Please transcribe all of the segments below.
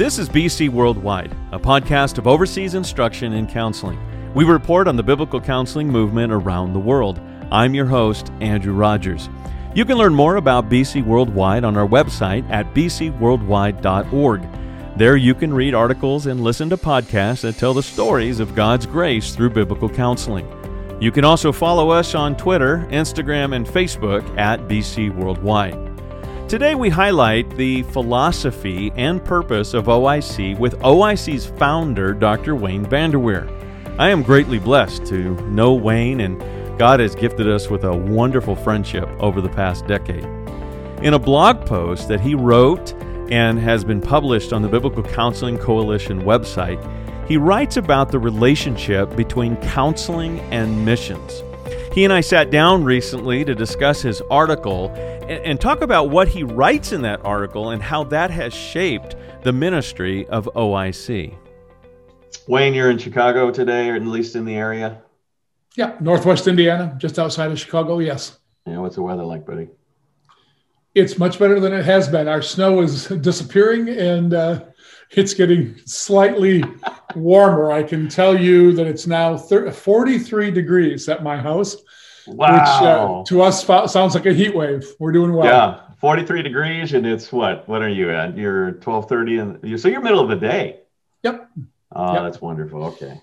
This is BC Worldwide, a podcast of overseas instruction and counseling. We report on the biblical counseling movement around the world. I'm your host, Andrew Rogers. You can learn more about BC Worldwide on our website at bcworldwide.org. There you can read articles and listen to podcasts that tell the stories of God's grace through biblical counseling. You can also follow us on Twitter, Instagram, and Facebook at BC Worldwide. Today we highlight the philosophy and purpose of OIC with OIC's founder, Dr. Wayne Vanderwier. I am greatly blessed to know Wayne, and God has gifted us with a wonderful friendship over the past decade. In a blog post that he wrote and has been published on the Biblical Counseling Coalition website, he writes about the relationship between counseling and missions. He and I sat down recently to discuss his article and, and talk about what he writes in that article and how that has shaped the ministry of OIC. Wayne, you're in Chicago today, or at least in the area? Yeah, Northwest Indiana, just outside of Chicago, yes. Yeah, what's the weather like, buddy? It's much better than it has been. Our snow is disappearing and uh, it's getting slightly warmer. I can tell you that it's now 30, 43 degrees at my house, wow. which uh, to us sounds like a heat wave. We're doing well. Yeah, 43 degrees, and it's what? What are you at? You're 12:30, and so you're middle of the day. Yep. Oh, yep. that's wonderful. Okay.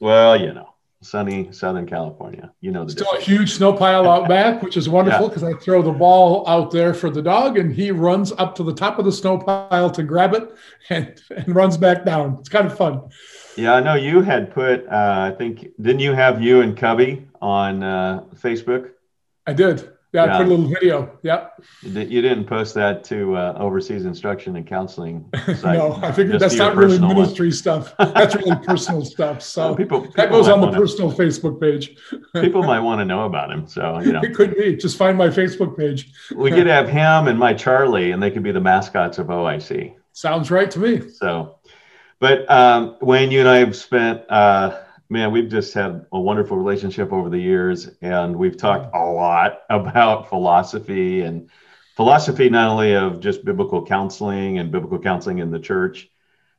Well, you know sunny Southern California. You know, the still difference. a huge snow pile out back, which is wonderful because yeah. I throw the ball out there for the dog, and he runs up to the top of the snow pile to grab it and, and runs back down. It's kind of fun. Yeah, I know you had put. Uh, I think didn't you have you and Cubby on uh, Facebook? I did. Yeah, yeah, I put a little video. Yeah. You didn't post that to uh, Overseas Instruction and Counseling. no, I figured that's not really ministry one. stuff. That's really personal stuff. So well, people, people, that goes on the wanna, personal Facebook page. people might want to know about him. So, you know. It could be. Just find my Facebook page. we could have him and my Charlie, and they could be the mascots of OIC. Sounds right to me. So, but um, Wayne, you and I have spent. Uh, man, we've just had a wonderful relationship over the years, and we've talked a lot about philosophy and philosophy not only of just biblical counseling and biblical counseling in the church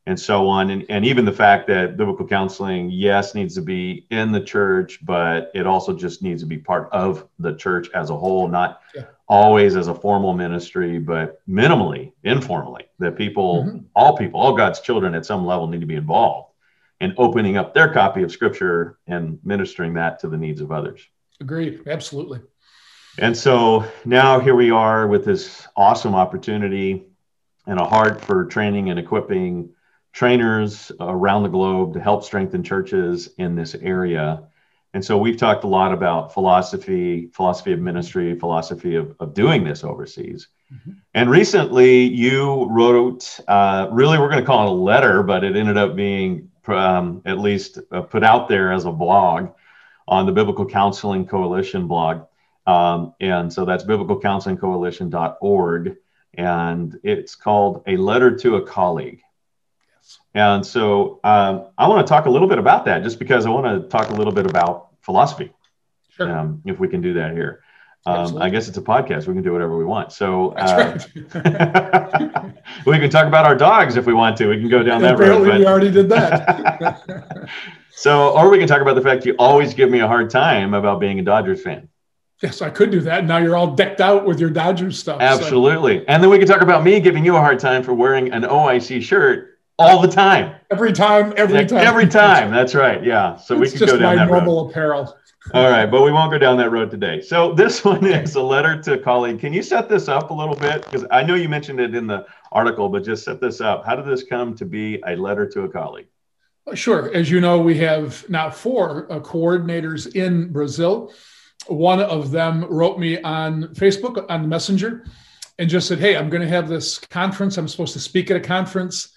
and so on and, and even the fact that biblical counseling yes needs to be in the church but it also just needs to be part of the church as a whole not yeah. always as a formal ministry but minimally informally that people mm-hmm. all people all god's children at some level need to be involved and opening up their copy of scripture and ministering that to the needs of others. Agreed. Absolutely. And so now here we are with this awesome opportunity and a heart for training and equipping trainers around the globe to help strengthen churches in this area. And so we've talked a lot about philosophy, philosophy of ministry, philosophy of, of doing this overseas. Mm-hmm. And recently you wrote, uh, really, we're going to call it a letter, but it ended up being um, at least uh, put out there as a blog on the Biblical Counseling Coalition blog. Um, and so that's biblicalcounselingcoalition.org. And it's called A Letter to a Colleague. Yes. And so um, I want to talk a little bit about that just because I want to talk a little bit about philosophy, sure. um, if we can do that here. Um, I guess it's a podcast. We can do whatever we want. So uh, right. we can talk about our dogs if we want to. We can go down that Apparently road. But... We already did that. so, or we can talk about the fact you always give me a hard time about being a Dodgers fan. Yes, I could do that. Now you're all decked out with your Dodgers stuff. Absolutely. So. And then we can talk about me giving you a hard time for wearing an OIC shirt all the time. Every time, every time. Every time. That's right. Yeah. So it's we can go down that road. my normal apparel. All right, but we won't go down that road today. So this one is a letter to a colleague. Can you set this up a little bit? Because I know you mentioned it in the article, but just set this up. How did this come to be a letter to a colleague? Sure. As you know, we have now four uh, coordinators in Brazil. One of them wrote me on Facebook on Messenger and just said, Hey, I'm going to have this conference. I'm supposed to speak at a conference.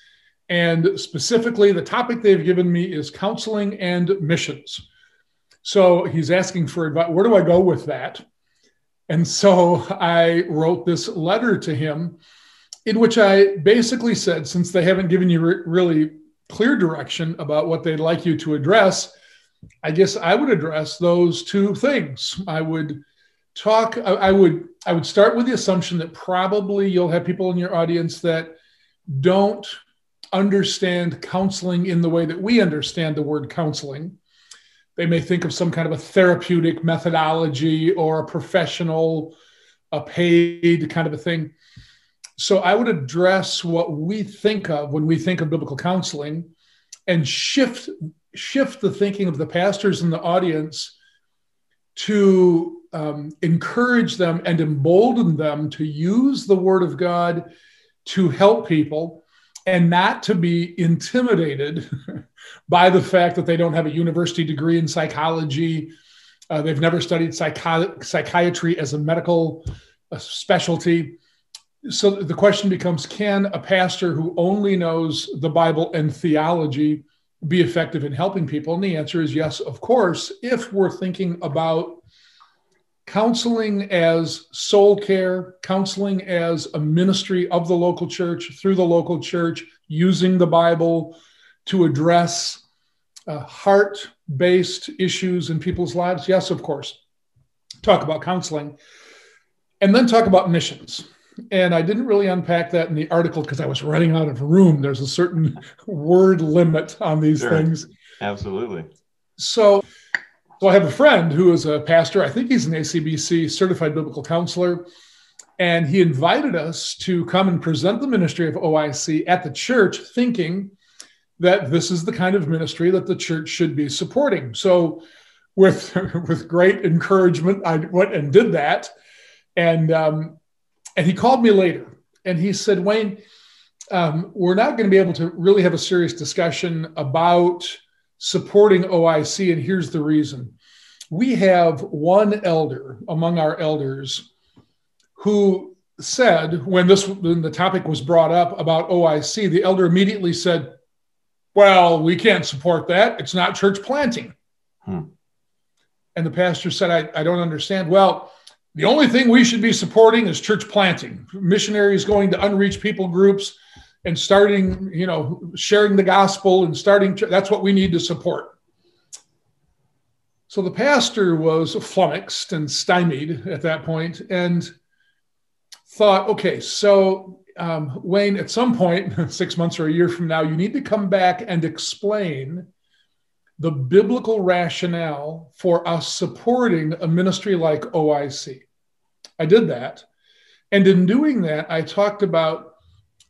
And specifically, the topic they've given me is counseling and missions. So he's asking for advice. Where do I go with that? And so I wrote this letter to him in which I basically said, since they haven't given you re- really clear direction about what they'd like you to address, I guess I would address those two things. I would talk, I, I would, I would start with the assumption that probably you'll have people in your audience that don't understand counseling in the way that we understand the word counseling. They may think of some kind of a therapeutic methodology or a professional, a paid kind of a thing. So I would address what we think of when we think of biblical counseling and shift shift the thinking of the pastors in the audience to um, encourage them and embolden them to use the word of God to help people and not to be intimidated by the fact that they don't have a university degree in psychology. Uh, they've never studied psychi- psychiatry as a medical uh, specialty. So the question becomes can a pastor who only knows the Bible and theology be effective in helping people? And the answer is yes, of course, if we're thinking about counseling as soul care, counseling as a ministry of the local church through the local church, using the Bible to address uh, heart based issues in people's lives? Yes, of course. Talk about counseling. And then talk about missions. And I didn't really unpack that in the article because I was running out of room. There's a certain word limit on these sure. things. Absolutely. So, so I have a friend who is a pastor. I think he's an ACBC certified biblical counselor. And he invited us to come and present the ministry of OIC at the church, thinking that this is the kind of ministry that the church should be supporting. So, with, with great encouragement, I went and did that. And, um, and he called me later and he said, Wayne, um, we're not going to be able to really have a serious discussion about supporting OIC. And here's the reason we have one elder among our elders who said, when this when the topic was brought up about OIC, the elder immediately said, Well, we can't support that. It's not church planting. Hmm. And the pastor said, I, I don't understand. Well, the only thing we should be supporting is church planting, missionaries going to unreached people groups and starting, you know, sharing the gospel and starting. That's what we need to support. So the pastor was flummoxed and stymied at that point and thought, okay, so um, Wayne, at some point, six months or a year from now, you need to come back and explain the biblical rationale for us supporting a ministry like OIC. I did that. And in doing that, I talked about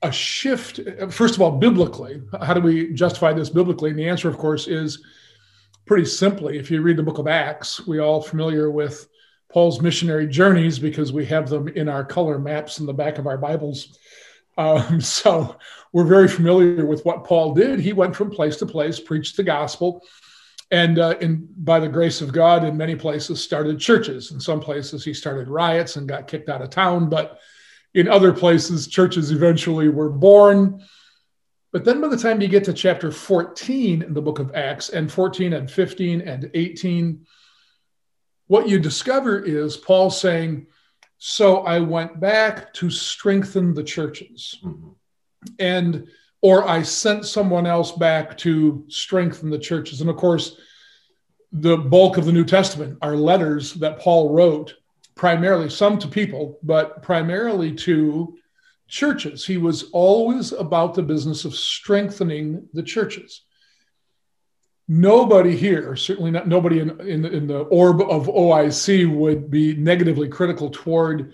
a shift. First of all, biblically, how do we justify this biblically? And the answer, of course, is pretty simply. If you read the book of Acts, we all familiar with Paul's missionary journeys because we have them in our color maps in the back of our Bibles. Um, so we're very familiar with what Paul did. He went from place to place, preached the gospel, and uh, in, by the grace of God, in many places started churches. In some places, he started riots and got kicked out of town. But in other places, churches eventually were born. But then by the time you get to chapter 14 in the book of Acts, and 14 and 15 and 18, what you discover is Paul saying, So I went back to strengthen the churches. Mm-hmm. And or I sent someone else back to strengthen the churches. And of course, the bulk of the New Testament are letters that Paul wrote, primarily some to people, but primarily to churches. He was always about the business of strengthening the churches. Nobody here, certainly not nobody in, in, in the orb of OIC, would be negatively critical toward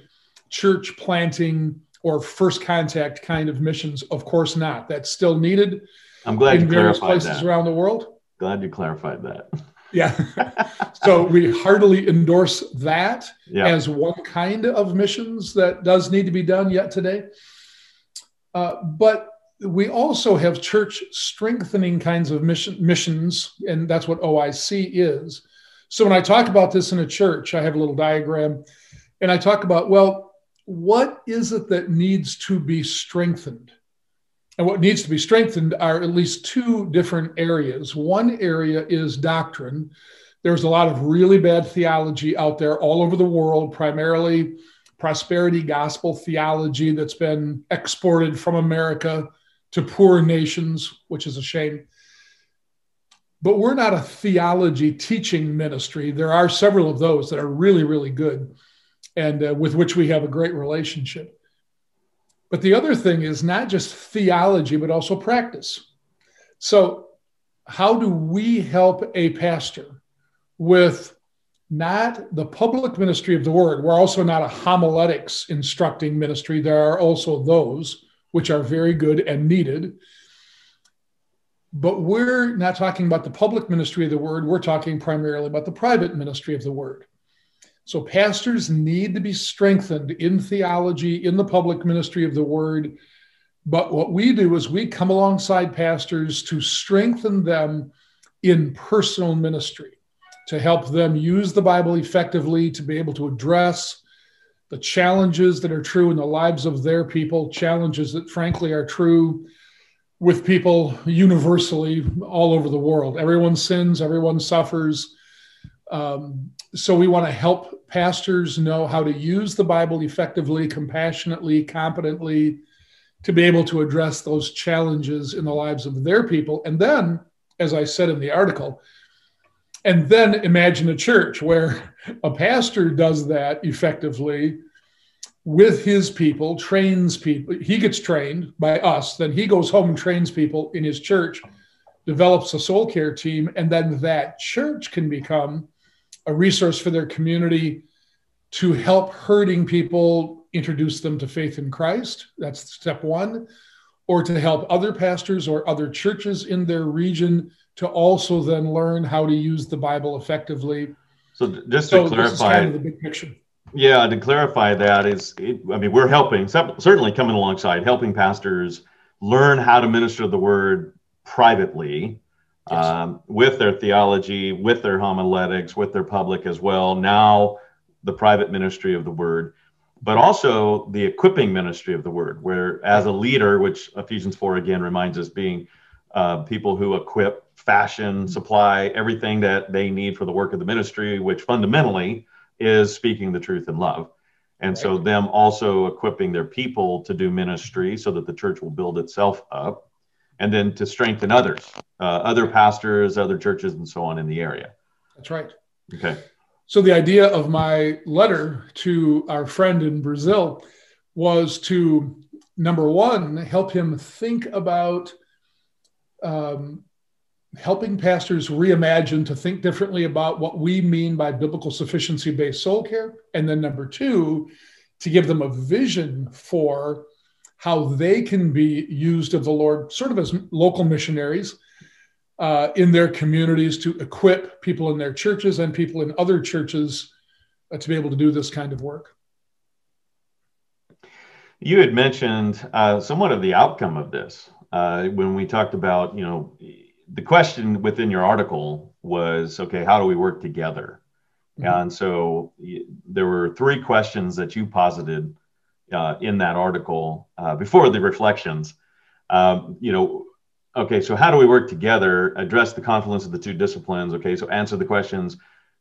church planting or first contact kind of missions. Of course not. That's still needed. I'm glad in you various places that. around the world. Glad you clarified that. Yeah. so we heartily endorse that as one kind of missions that does need to be done yet today. Uh, but we also have church strengthening kinds of mission, missions, and that's what OIC is. So when I talk about this in a church, I have a little diagram, and I talk about, well, what is it that needs to be strengthened? And what needs to be strengthened are at least two different areas. One area is doctrine. There's a lot of really bad theology out there all over the world, primarily prosperity gospel theology that's been exported from America to poor nations, which is a shame. But we're not a theology teaching ministry. There are several of those that are really, really good and uh, with which we have a great relationship. But the other thing is not just theology, but also practice. So, how do we help a pastor with not the public ministry of the word? We're also not a homiletics instructing ministry. There are also those which are very good and needed. But we're not talking about the public ministry of the word. We're talking primarily about the private ministry of the word. So pastors need to be strengthened in theology, in the public ministry of the word. But what we do is we come alongside pastors to strengthen them in personal ministry, to help them use the Bible effectively, to be able to address the challenges that are true in the lives of their people, challenges that frankly are true with people universally all over the world. Everyone sins, everyone suffers. Um, so we want to help pastors know how to use the Bible effectively, compassionately, competently to be able to address those challenges in the lives of their people. And then, as I said in the article, and then imagine a church where a pastor does that effectively with his people, trains people. He gets trained by us, then he goes home and trains people in his church, develops a soul care team, and then that church can become a resource for their community to help hurting people introduce them to faith in Christ. That's step one. Or to help other pastors or other churches in their region to also then learn how to use the Bible effectively. So just to so clarify, kind of the big picture. Yeah, to clarify that is, it, I mean, we're helping, certainly coming alongside, helping pastors learn how to minister the word privately yes. um, with their theology, with their homiletics, with their public as well. Now, the private ministry of the word, but also the equipping ministry of the word, where as a leader, which Ephesians 4 again reminds us being uh, people who equip, fashion, supply everything that they need for the work of the ministry, which fundamentally is speaking the truth in love. And so, them also equipping their people to do ministry so that the church will build itself up and then to strengthen others, uh, other pastors, other churches, and so on in the area. That's right. Okay. So the idea of my letter to our friend in Brazil was to number one help him think about um, helping pastors reimagine to think differently about what we mean by biblical sufficiency based soul care, and then number two to give them a vision for how they can be used of the Lord, sort of as local missionaries uh, in their communities to equip people in their churches and people in other churches uh, to be able to do this kind of work. You had mentioned uh, somewhat of the outcome of this uh, when we talked about, you know, the question within your article was, okay, how do we work together? Mm-hmm. And so there were three questions that you posited uh, in that article uh, before the reflections. Um, you know, okay, so how do we work together, address the confluence of the two disciplines? Okay, so answer the questions.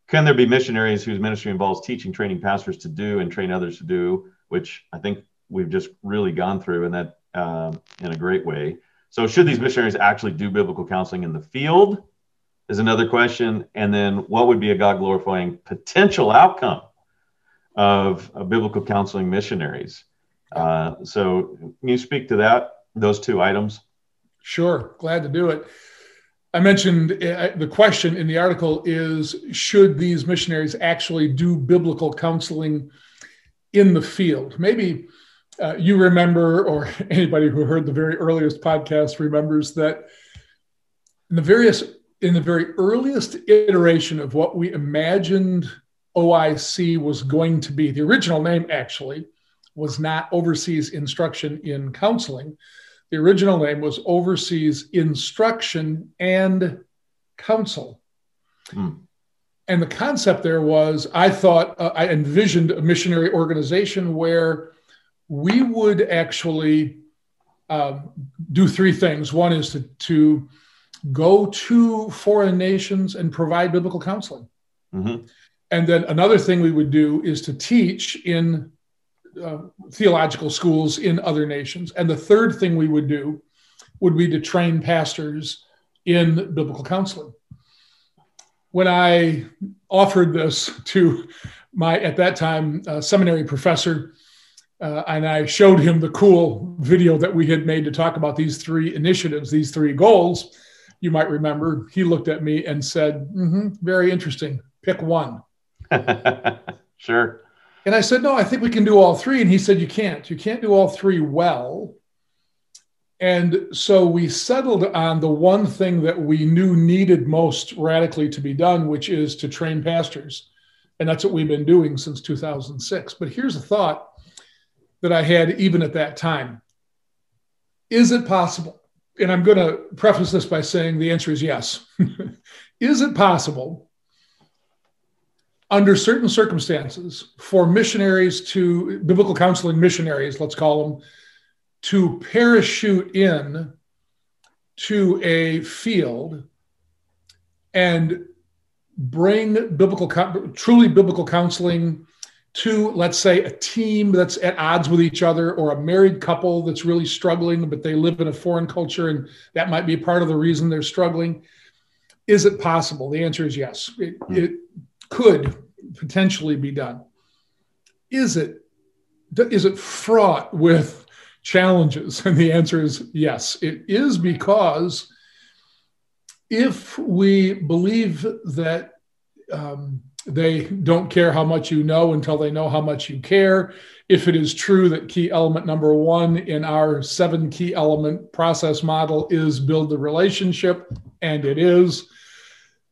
Can there be missionaries whose ministry involves teaching, training pastors to do and train others to do, which I think we've just really gone through in that uh, in a great way. So, should these missionaries actually do biblical counseling in the field? Is another question. And then, what would be a God glorifying potential outcome of, biblical counseling missionaries. Uh, so, can you speak to that, those two items? Sure, glad to do it. I mentioned uh, the question in the article is should these missionaries actually do biblical counseling in the field? Maybe uh, you remember, or anybody who heard the very earliest podcast remembers that in the various in the very earliest iteration of what we imagined OIC was going to be. The original name actually was not Overseas Instruction in Counseling. The original name was Overseas Instruction and Counsel. Hmm. And the concept there was I thought, uh, I envisioned a missionary organization where we would actually um, do three things. One is to, to go to foreign nations and provide biblical counseling. Mm-hmm. And then another thing we would do is to teach in uh, theological schools in other nations. And the third thing we would do would be to train pastors in biblical counseling. When I offered this to my, at that time, uh, seminary professor, uh, and I showed him the cool video that we had made to talk about these three initiatives, these three goals. You might remember he looked at me and said, mm-hmm, Very interesting. Pick one. sure. And I said, No, I think we can do all three. And he said, You can't. You can't do all three well. And so we settled on the one thing that we knew needed most radically to be done, which is to train pastors. And that's what we've been doing since 2006. But here's a thought that I had even at that time Is it possible? And I'm going to preface this by saying the answer is yes. is it possible, under certain circumstances, for missionaries to, biblical counseling missionaries, let's call them, to parachute in to a field and bring biblical truly biblical counseling to let's say a team that's at odds with each other or a married couple that's really struggling but they live in a foreign culture and that might be part of the reason they're struggling. Is it possible? The answer is yes. It, hmm. it could potentially be done is it is it fraught with challenges? And the answer is yes. It is because if we believe that um, they don't care how much you know until they know how much you care, if it is true that key element number one in our seven key element process model is build the relationship, and it is,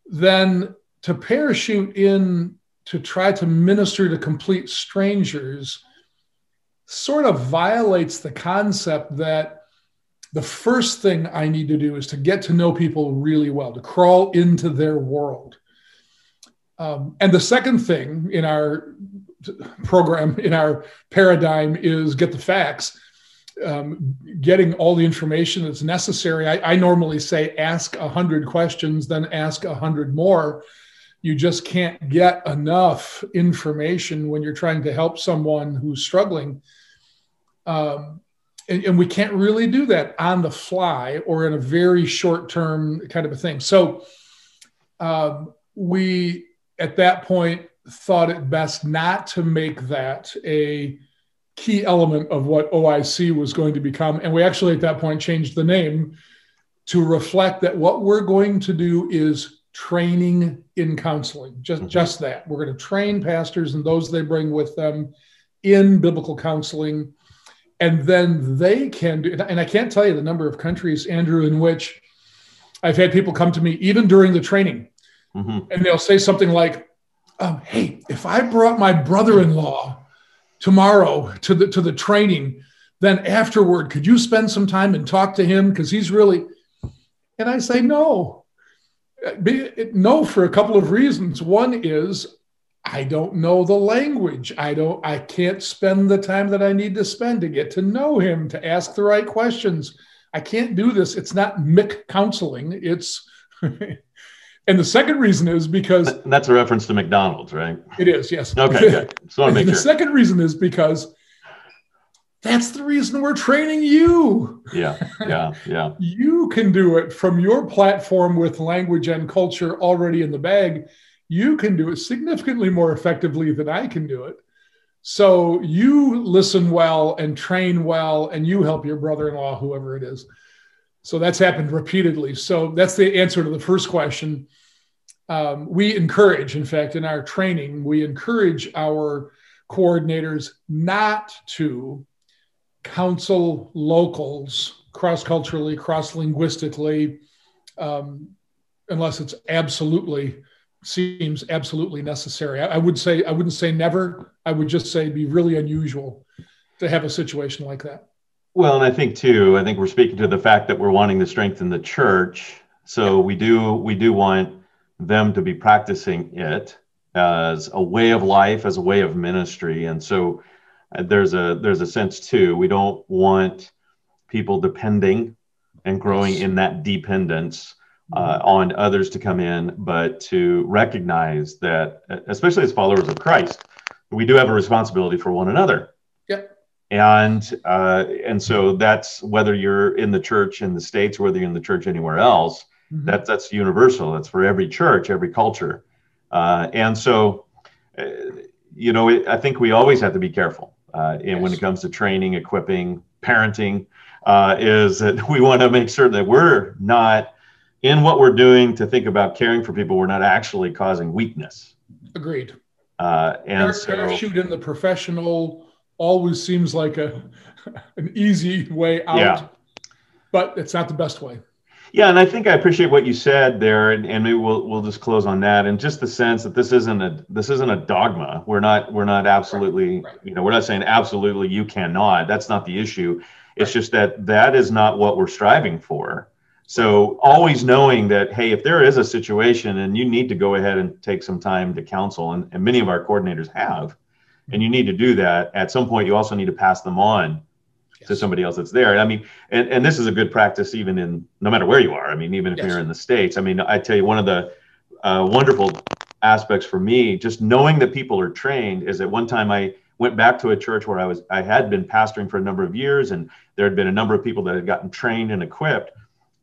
then to parachute in to try to minister to complete strangers sort of violates the concept that the first thing I need to do is to get to know people really well, to crawl into their world. Um, and the second thing in our program, in our paradigm, is get the facts. Um, getting all the information that's necessary. I, I normally say ask a hundred questions, then ask a hundred more. You just can't get enough information when you're trying to help someone who's struggling um, and, and, we can't really do that on the fly or in a very short term kind of a thing. So um, we, at that point, thought it best not to make that a key element of what OIC was going to become. And we actually, at that point, changed the name to reflect that what we're going to do is training in counseling just mm-hmm. just that we're going to train pastors and those they bring with them in biblical counseling and then they can do and i can't tell you the number of countries andrew in which i've had people come to me even during the training mm-hmm. and they'll say something like um, hey if i brought my brother-in-law tomorrow to the to the training then afterward could you spend some time and talk to him because he's really and i say no Uh, no for a couple of reasons one is I don't know the language. I don't I can't spend the time that I need to spend to get to know him, to ask the right questions. I can't do this. It's not Mick counseling. It's and the second reason is because that's a reference to McDonald's, right? It is, yes. Okay, good. Just want to make the sure. second reason is because that's the reason we're training you. Yeah, yeah, yeah. you can do it from your platform with language and culture already in the bag you can do it significantly more effectively than I can do it. So you listen well and train well, and you help your brother in law, whoever it is. So that's happened repeatedly. So that's the answer to the first question. Um, we encourage, in fact, in our training, we encourage our coordinators not to counsel locals cross culturally, cross linguistically, um, unless it's absolutely seems absolutely necessary. I, I, would say I wouldn't say never. I would just say be really unusual to have a situation like that. Well, and I think too, I think we're speaking to the fact that we're wanting to strengthen the church. So we do we do want them to be practicing it as a way of life, as a way of ministry, and so there's a there's a sense too. We don't want people depending and growing in that dependence uh, on others to come in, but to recognize that, especially as followers of Christ, we do have a responsibility for one another. Yep. And uh, and so that's whether you're in the church in the states, or whether you're in the church anywhere else. Mm-hmm. That that's universal. That's for every church, every culture. Uh, and so, uh, you know, it, I think we always have to be careful uh, and yes. when it comes to training, equipping, parenting, uh, is that we want to make sure that we're not in what we're doing to think about caring for people. We're not actually causing weakness. Agreed. Uh, and Par- so, parachute in the professional always seems like a an easy way out, yeah. but it's not the best way. Yeah, and I think I appreciate what you said there, and, and maybe we'll we'll just close on that, and just the sense that this isn't a this isn't a dogma. We're not we're not absolutely right, right. you know we're not saying absolutely you cannot. That's not the issue. It's right. just that that is not what we're striving for. So always knowing that hey, if there is a situation and you need to go ahead and take some time to counsel, and, and many of our coordinators have, and you need to do that. At some point, you also need to pass them on to somebody else that's there. I mean, and, and this is a good practice even in no matter where you are. I mean, even if yes. you're in the States. I mean, I tell you, one of the uh, wonderful aspects for me, just knowing that people are trained, is that one time I went back to a church where I was I had been pastoring for a number of years, and there had been a number of people that had gotten trained and equipped.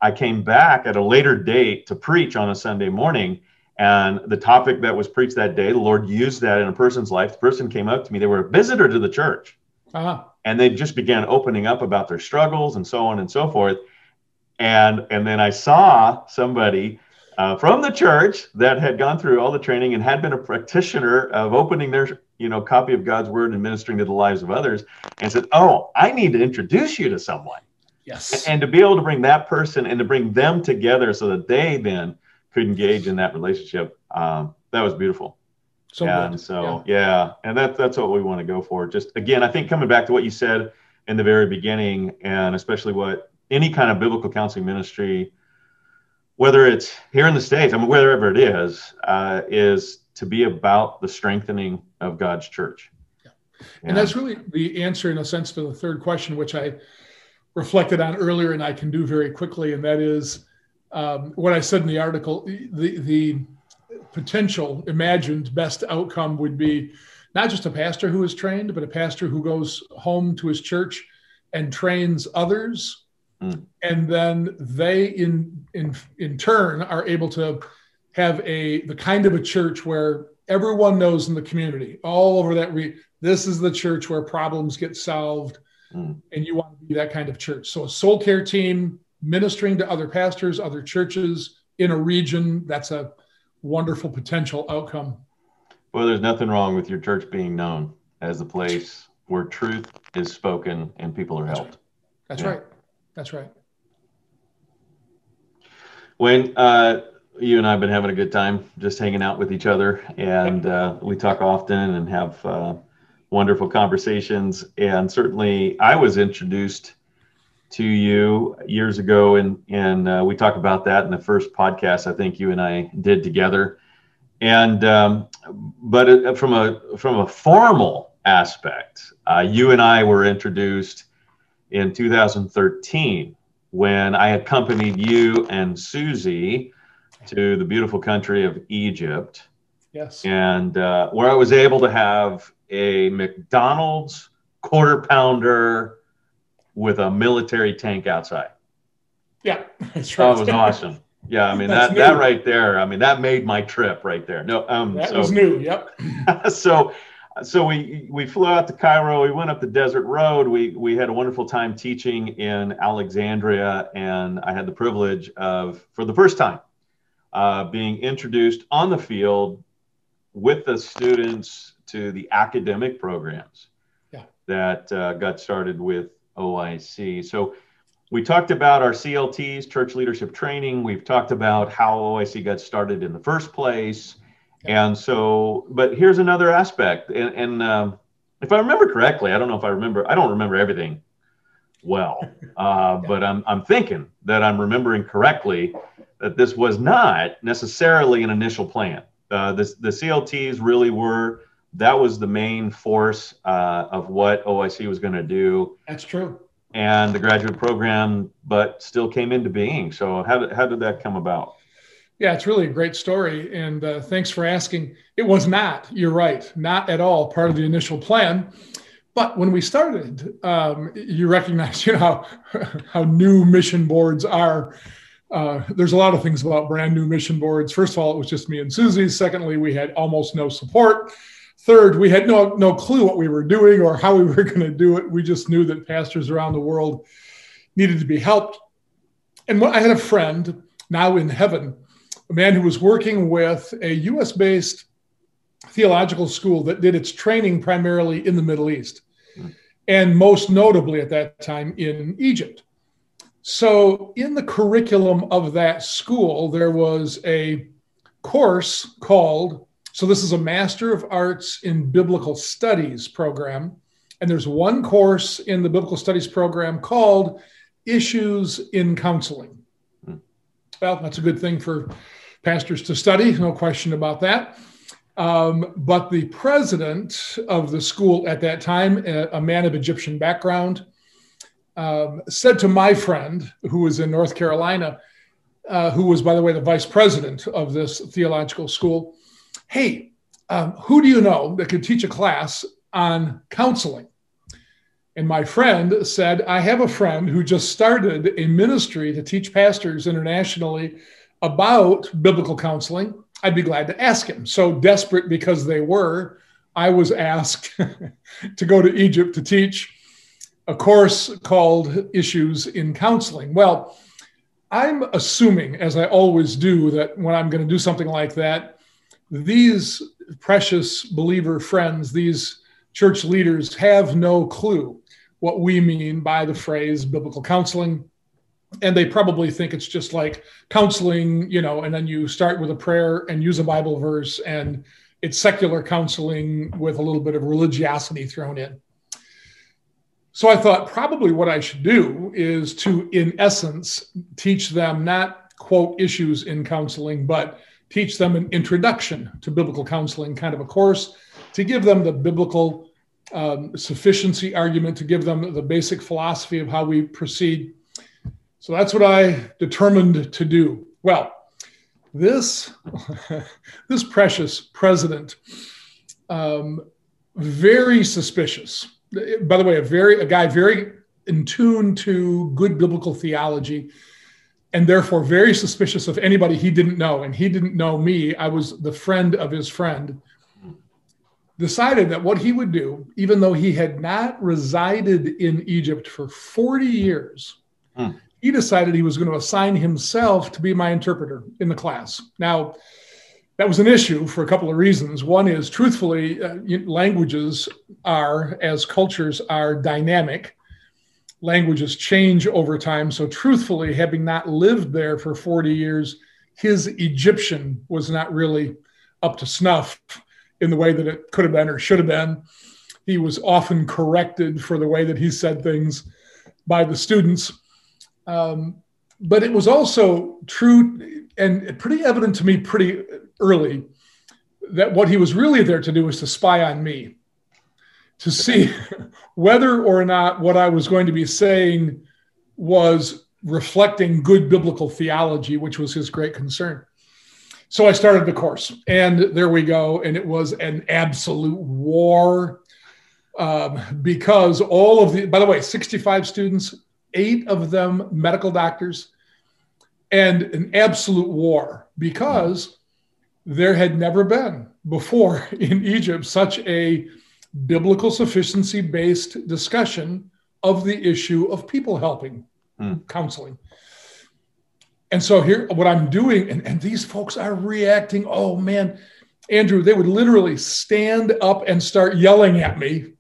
I came back at a later date to preach on a Sunday morning. And the topic that was preached that day, the Lord used that in a person's life. The person came up to me. They were a visitor to the church. Uh-huh and they just began opening up about their struggles and so on and so forth. And and then i saw somebody uh, from the church that had gone through all the training and had been a practitioner of opening their you know copy of god's word and ministering to the lives of others and said oh i need to introduce you to someone. Yes. And to be able to bring that person and to bring them together so that they then could engage in that relationship um, that was beautiful so and so yeah. yeah, and that that's what we want to go for. Just again, I think coming back to what you said in the very beginning, and especially what any kind of biblical counseling ministry, whether it's here in the states, I mean wherever it is, uh, is to be about the strengthening of God's church. Yeah. And that's really the answer, in a sense, to the third question, which I reflected on earlier, and I can do very quickly, and that is um, what I said in the article. The the potential imagined best outcome would be not just a pastor who is trained, but a pastor who goes home to his church and trains others. Mm. And then they in in in turn are able to have a the kind of a church where everyone knows in the community all over that re- this is the church where problems get solved mm. and you want to be that kind of church so a soul care team ministering to other pastors other churches in a region that's a wonderful potential outcome. Well, there's nothing wrong with your church being known as the place where truth is spoken and people are helped. That's yeah. right. That's right. When uh, you and I have been having a good time just hanging out with each other, and uh, we talk often and have uh, wonderful conversations. And certainly, I was introduced to you years ago, and and uh, we talked about that in the first podcast I think you and I did together. And um, but from a from a formal aspect, uh, you and I were introduced in 2013 when I accompanied you and Susie to the beautiful country of Egypt. Yes. And uh, where I was able to have a McDonald's quarter pounder with a military tank outside. Yeah, that's right. That was awesome. Yeah, I mean that new. that right there. I mean that made my trip right there. No, um, that so, was new. Yep. so, so we we flew out to Cairo. We went up the desert road. We we had a wonderful time teaching in Alexandria, and I had the privilege of, for the first time, uh, being introduced on the field with the students to the academic programs yeah. that uh, got started with OIC. So we talked about our CLTs, church leadership training. We've talked about how OIC got started in the first place. And so, but here's another aspect. And, and um, if I remember correctly, I don't know if I remember, I don't remember everything well, uh, but I'm, I'm thinking that I'm remembering correctly that this was not necessarily an initial plan. Uh, this, the CLTs really were that was the main force uh, of what OIC was going to do. That's true. And the graduate program, but still came into being. So how did, how did that come about? Yeah, it's really a great story. And uh, thanks for asking. It was not, you're right, not at all part of the initial plan. But when we started, um, you recognize, you know, how, how new mission boards are. Uh, there's a lot of things about brand new mission boards. First of all, it was just me and Susie. Secondly, we had almost no support. Third, we had no, no clue what we were doing or how we were going to do it. We just knew that pastors around the world needed to be helped. And I had a friend now in heaven, a man who was working with a US based theological school that did its training primarily in the Middle East, and most notably at that time in Egypt. So, in the curriculum of that school, there was a course called so, this is a Master of Arts in Biblical Studies program. And there's one course in the Biblical Studies program called Issues in Counseling. Hmm. Well, that's a good thing for pastors to study, no question about that. Um, but the president of the school at that time, a, a man of Egyptian background, um, said to my friend who was in North Carolina, uh, who was, by the way, the vice president of this theological school, hey, um, who do you know that could teach a class on counseling? And my friend said, I have a friend who just started a ministry to teach pastors internationally about biblical counseling. I'd be glad to ask him. So desperate because they were, I was asked to go to Egypt to teach a course called Issues in Counseling. Well, I'm assuming, as I always do, that when I'm going to do something like that, these precious believer friends, these church leaders, have no clue what we mean by the phrase biblical counseling. And they probably think it's just like counseling, you know, and then you start with a prayer and use a Bible verse, and it's secular counseling with a little bit of religiosity thrown in. So I thought probably what I should do is to, in essence, teach them not quote issues in counseling, but teach them an introduction to biblical counseling kind of a course to give them the biblical um, sufficiency argument, to give them the basic philosophy of how we proceed. So that's what I determined to do. Well, this this precious president, um, very suspicious. By the way, a very a guy very in tune to good biblical theology and therefore very suspicious of anybody he didn't know. And he didn't know me. I was the friend of his friend. Decided that what he would do, even though he had not resided in Egypt for 40 years, hmm. he decided he was going to assign himself to be my interpreter in the class. Now, that was an issue for a couple of reasons. One is, truthfully, uh, languages are, as cultures are dynamic, languages change over time. So, truthfully, having not lived there for 40 years, his Egyptian was not really up to snuff in the way that it could have been or should have been. He was often corrected for the way that he said things by the students. Um, but it was also true and pretty evident to me pretty early that what he was really there to do was to spy on me to see whether or not what I was going to be saying was reflecting good biblical theology, which was his great concern. So I started the course, and there we go. And it was an absolute war um, because all of the, by the way, 65 students, eight of them medical doctors, and an absolute war because there had never been before in Egypt such a biblical sufficiency based discussion of the issue of people helping mm. counseling. And so here, what I'm doing, and, and these folks are reacting. Oh man, Andrew, they would literally stand up and start yelling at me.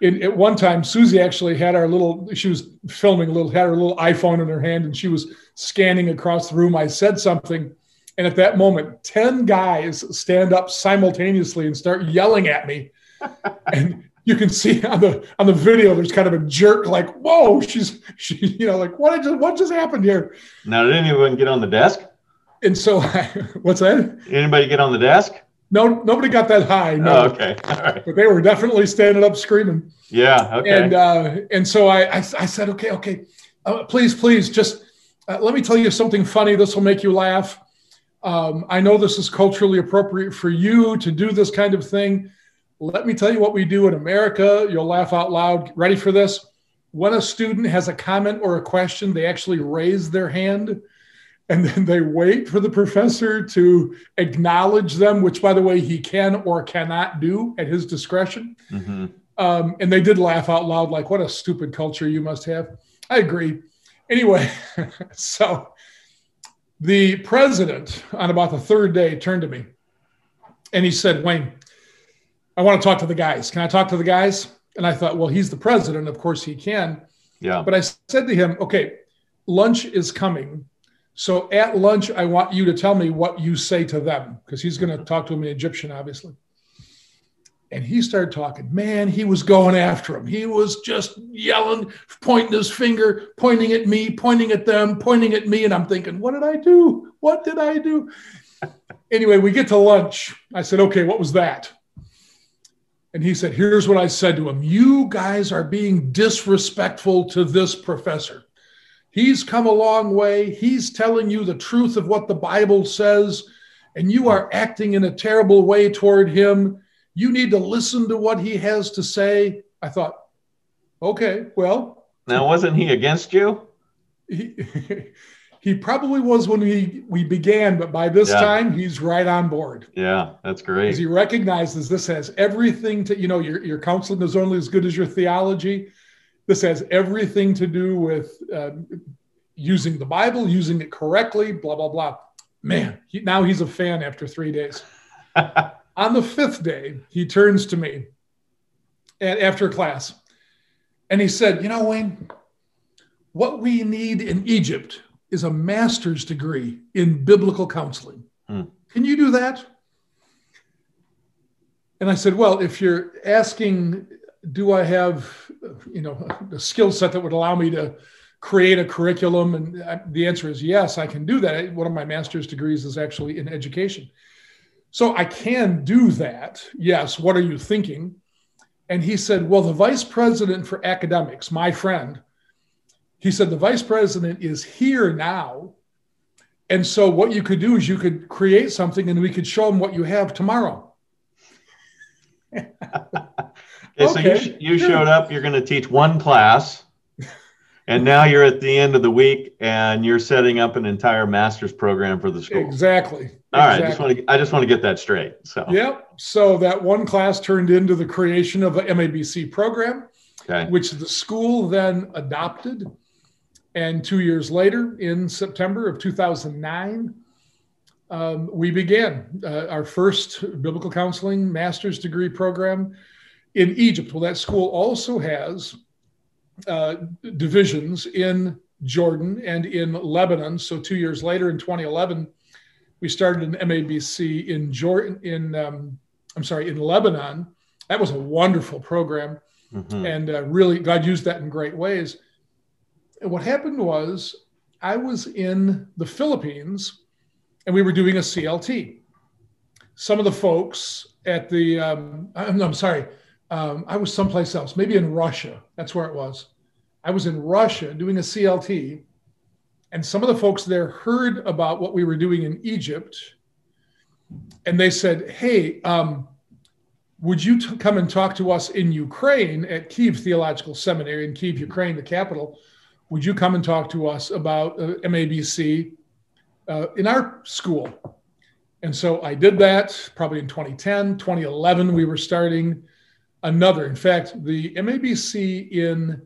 In, at one time, Susie actually had our little, she was filming a little, had her little iPhone in her hand and she was scanning across the room. I said something. And at that moment, 10 guys stand up simultaneously and start yelling at me and you can see on the on the video there's kind of a jerk like whoa she's she you know like what just what just happened here? Now did anyone get on the desk? And so what's that? Anybody get on the desk? No nobody got that high no. Oh, okay but they were definitely standing up screaming. Yeah okay. And uh and so i i, I said okay okay uh, please please just uh, let me tell you something funny. This will make you laugh. Um, i know this is culturally appropriate for you to do this kind of thing let me tell you what we do in America. You'll laugh out loud. Ready for this? When a student has a comment or a question, they actually raise their hand and then they wait for the professor to acknowledge them, which, by the way, he can or cannot do at his discretion. Mm-hmm. Um, and they did laugh out loud, like, what a stupid culture you must have. I agree. Anyway, so the president, on about the third day, turned to me and he said, Wayne, I want to talk to the guys. Can I talk to the guys? And I thought, well, he's the president. Of course he can. Yeah. But I said to him, okay, lunch is coming. So at lunch, I want you to tell me what you say to them because he's going to talk to him in Egyptian, obviously. And he started talking. Man, he was going after him. He was just yelling, pointing his finger, pointing at me, pointing at them, pointing at me. And I'm thinking, what did I do? What did I do? anyway, we get to lunch. I said, okay, what was that? And he said, here's what I said to him You guys are being disrespectful to this professor. He's come a long way. He's telling you the truth of what the Bible says, and you are acting in a terrible way toward him. You need to listen to what he has to say. I thought, okay, well. Now, wasn't he against you? He, he probably was when we we began, but by this yeah. time he's right on board. Yeah, that's great. Because he recognizes this has everything to you know your your counseling is only as good as your theology. This has everything to do with uh, using the Bible, using it correctly, blah blah blah. Man, he, now he's a fan after three days. on the fifth day, he turns to me, and after class, and he said, "You know, Wayne." What we need in Egypt is a master's degree in biblical counseling. Hmm. Can you do that? And I said, well, if you're asking, do I have, you know, a skill set that would allow me to create a curriculum? And the answer is yes, I can do that. One of my master's degrees is actually in education. So I can do that. Yes. What are you thinking? And he said, well, the vice president for academics, my friend, he said the vice president is here now. And so what you could do is you could create something and we could show them what you have tomorrow. okay, so you, you showed up, you're going to teach one class. And now you're at the end of the week and you're setting up an entire master's program for the school. Exactly. All right. Exactly. I just want to I just want to get that straight. So Yep. So that one class turned into the creation of a MABC program, okay. which the school then adopted and two years later, in September of 2009, um, we began uh, our first biblical counseling master's degree program in Egypt. Well, that school also has uh, divisions in Jordan and in Lebanon. So, two years later, in 2011, we started an MABC in Jordan. In um, I'm sorry, in Lebanon. That was a wonderful program, mm-hmm. and uh, really God used that in great ways what happened was I was in the Philippines and we were doing a CLT. Some of the folks at the, um, I'm, I'm, sorry, um, I was someplace else, maybe in Russia. That's where it was. I was in Russia doing a CLT, and some of the folks there heard about what we were doing in Egypt, and they said, Hey, um, would you t- come and talk to us in Ukraine at Kiev Theological Seminary in Kiev, Ukraine, the capital? Would you come and talk to us about uh, MABC uh, in our school? And so I did that probably in 2010. 2011, we were starting another. In fact, the MABC in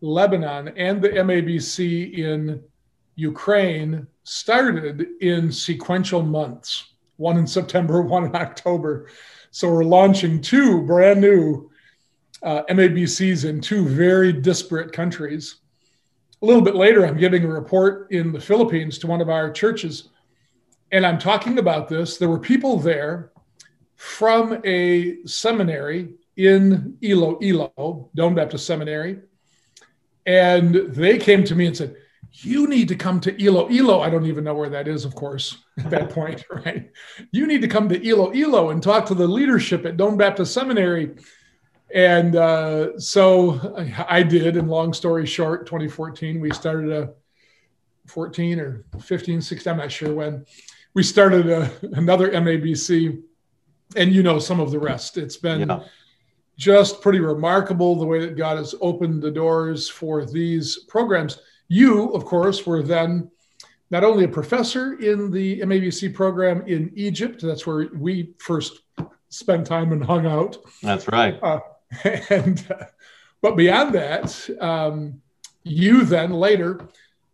Lebanon and the MABC in Ukraine started in sequential months, one in September, one in October. So we're launching two brand new uh, MABCs in two very disparate countries a little bit later, I'm giving a report in the Philippines to one of our churches, and I'm talking about this. There were people there from a seminary in Iloilo, Doane Baptist Seminary, and they came to me and said, you need to come to Iloilo. I don't even know where that is, of course, at that point, right? You need to come to Iloilo and talk to the leadership at Doane Baptist Seminary and uh, so I did. And long story short, 2014, we started a 14 or 15, 16, I'm not sure when. We started a, another MABC, and you know some of the rest. It's been yeah. just pretty remarkable the way that God has opened the doors for these programs. You, of course, were then not only a professor in the MABC program in Egypt, that's where we first spent time and hung out. That's right. Uh, and uh, but beyond that, um, you then later,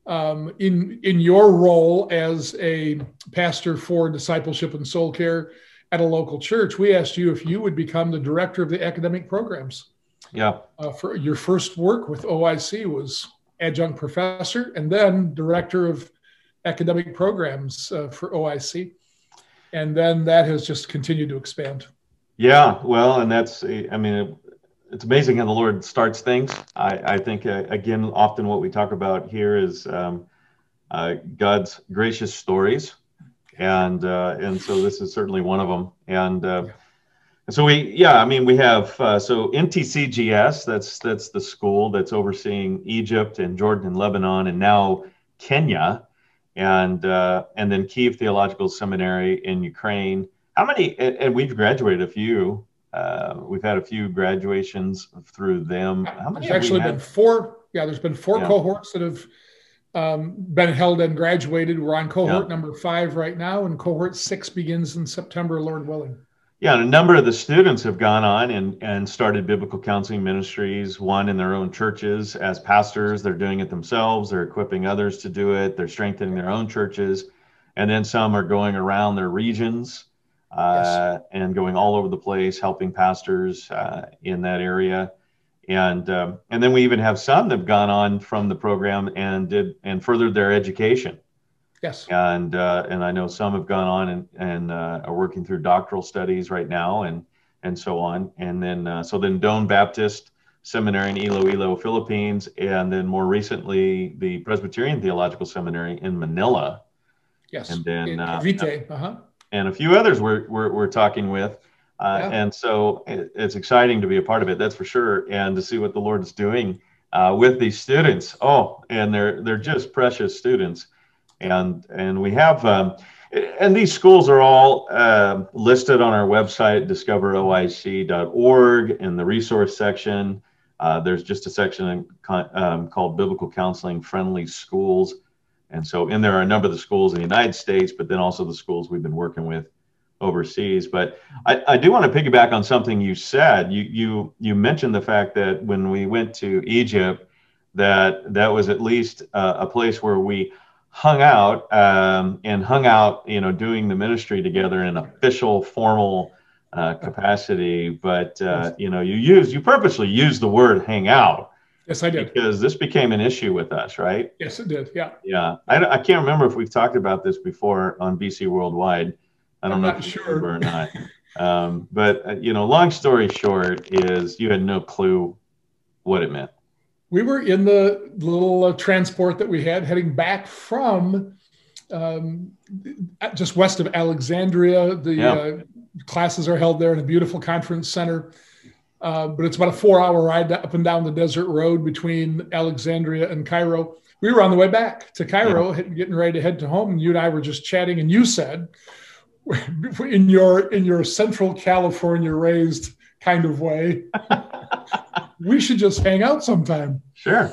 um, in in your role as a pastor for discipleship and soul care at a local church, we asked you if you would become the director of the academic programs. Yeah. Uh, for your first work with OIC was adjunct professor and then director of academic programs uh, for OIC. And then that has just continued to expand. Yeah, well, and that's, I mean, it's amazing how the Lord starts things. I, I think, uh, again, often what we talk about here is um, uh, God's gracious stories. And, uh, and so this is certainly one of them. And, uh, so we, yeah, I mean, we have, uh, so NTCGS, that's, that's the school that's overseeing Egypt and Jordan and Lebanon and now Kenya and uh, and then Kiev Theological Seminary in Ukraine. How many? And, and we've graduated a few. Uh, we've had a few graduations through them. How many? There's actually been four. Yeah, there's been four yeah. cohorts that have um, been held and graduated. We're on cohort yeah. number five right now, and cohort six begins in September, Lord willing. Yeah, and a number of the students have gone on and, and started biblical counseling ministries, one in their own churches as pastors. They're doing it themselves, they're equipping others to do it, they're strengthening their own churches. And then some are going around their regions yes. and going all over the place, helping pastors uh, in that area. And um, and then we even have some that have gone on from the program and did and furthered their education. Yes. And uh, and I know some have gone on and and uh, are working through doctoral studies right now and and so on. And then uh, so then Doane Baptist Seminary in Iloilo, Philippines, and then more recently the Presbyterian Theological Seminary in Manila. Yes. And then uh, Vite. And a few others we're we're, we're talking with. Uh, yeah. And so it, it's exciting to be a part of it, that's for sure, and to see what the Lord is doing uh, with these students. Oh, and they're they're just precious students and and we have um, and these schools are all uh, listed on our website discoveroic.org in the resource section uh, there's just a section um, called biblical counseling friendly schools and so in there are a number of the schools in the united states but then also the schools we've been working with overseas but i, I do want to piggyback on something you said you you you mentioned the fact that when we went to egypt that that was at least uh, a place where we hung out um, and hung out, you know, doing the ministry together in an official, formal uh, capacity. But uh, you know, you use you purposely use the word "hang out." Yes, I did. Because this became an issue with us, right? Yes, it did. Yeah. Yeah, I, I can't remember if we've talked about this before on BC Worldwide. I don't I'm know if sure or not. um, but uh, you know, long story short is you had no clue what it meant we were in the little uh, transport that we had heading back from um, just west of Alexandria. The yeah. uh, classes are held there in a beautiful conference center. Uh, but it's about a four hour ride up and down the desert road between Alexandria and Cairo. We were on the way back to Cairo, yeah. getting ready to head to home. And you and I were just chatting, and you said, in your in your Central California raised kind of way, we should just hang out sometime. Sure.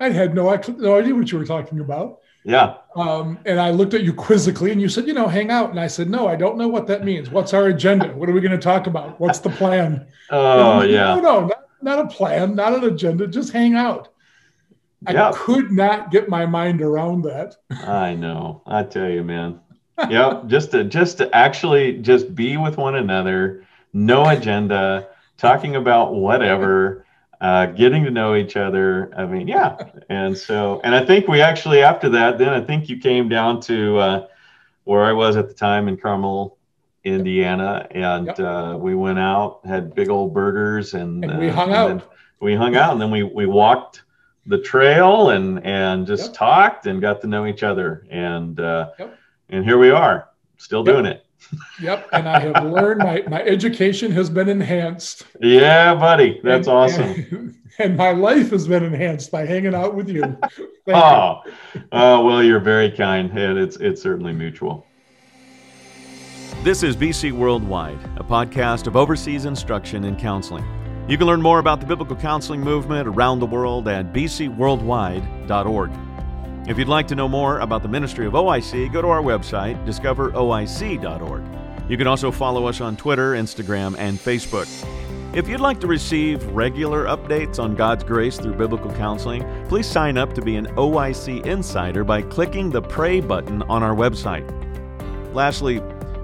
I had no, no idea what you were talking about. Yeah. Um, and I looked at you quizzically and you said, you know, hang out. And I said, no, I don't know what that means. What's our agenda? What are we going to talk about? What's the plan? Oh, yeah. No, no, not, not, a plan, not an agenda, just hang out. I could not get my mind around that. I know. I tell you, man. Yeah, just to just to actually just be with one another, no agenda, talking about whatever uh, getting to know each other. I mean, yeah. And so, and I think we actually, after that, then I think you came down to uh, where I was at the time in Carmel, Indiana, and yep. uh, we went out, had big old burgers, and, and we uh, hung out. We hung out, and then we we walked the trail and and just yep. talked and got to know each other, and uh, yep. and here we are, still doing it. Yep, and I have learned my my education has been enhanced. Yeah, buddy, that's and, awesome. And, and, my life has been enhanced by hanging out with you. oh, you. oh, well, you're very kind, and it's it's certainly mutual. This is BC Worldwide, a podcast of overseas instruction and counseling. You can learn more about the biblical counseling movement around the world at bcworldwide.org. If you'd like to know more about the ministry of OIC, go to our website, discoveroic.org. You can also follow us on Twitter, Instagram, and Facebook. If you'd like to receive regular updates on God's grace through biblical counseling, please sign up to be an OIC insider by clicking the Pray button on our website. Lastly,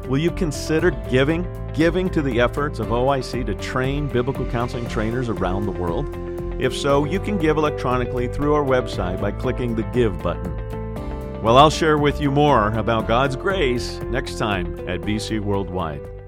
will you consider giving? Giving to the efforts of OIC to train biblical counseling trainers around the world? If so, you can give electronically through our website by clicking the Give button. Well, I'll share with you more about God's grace next time at BC Worldwide.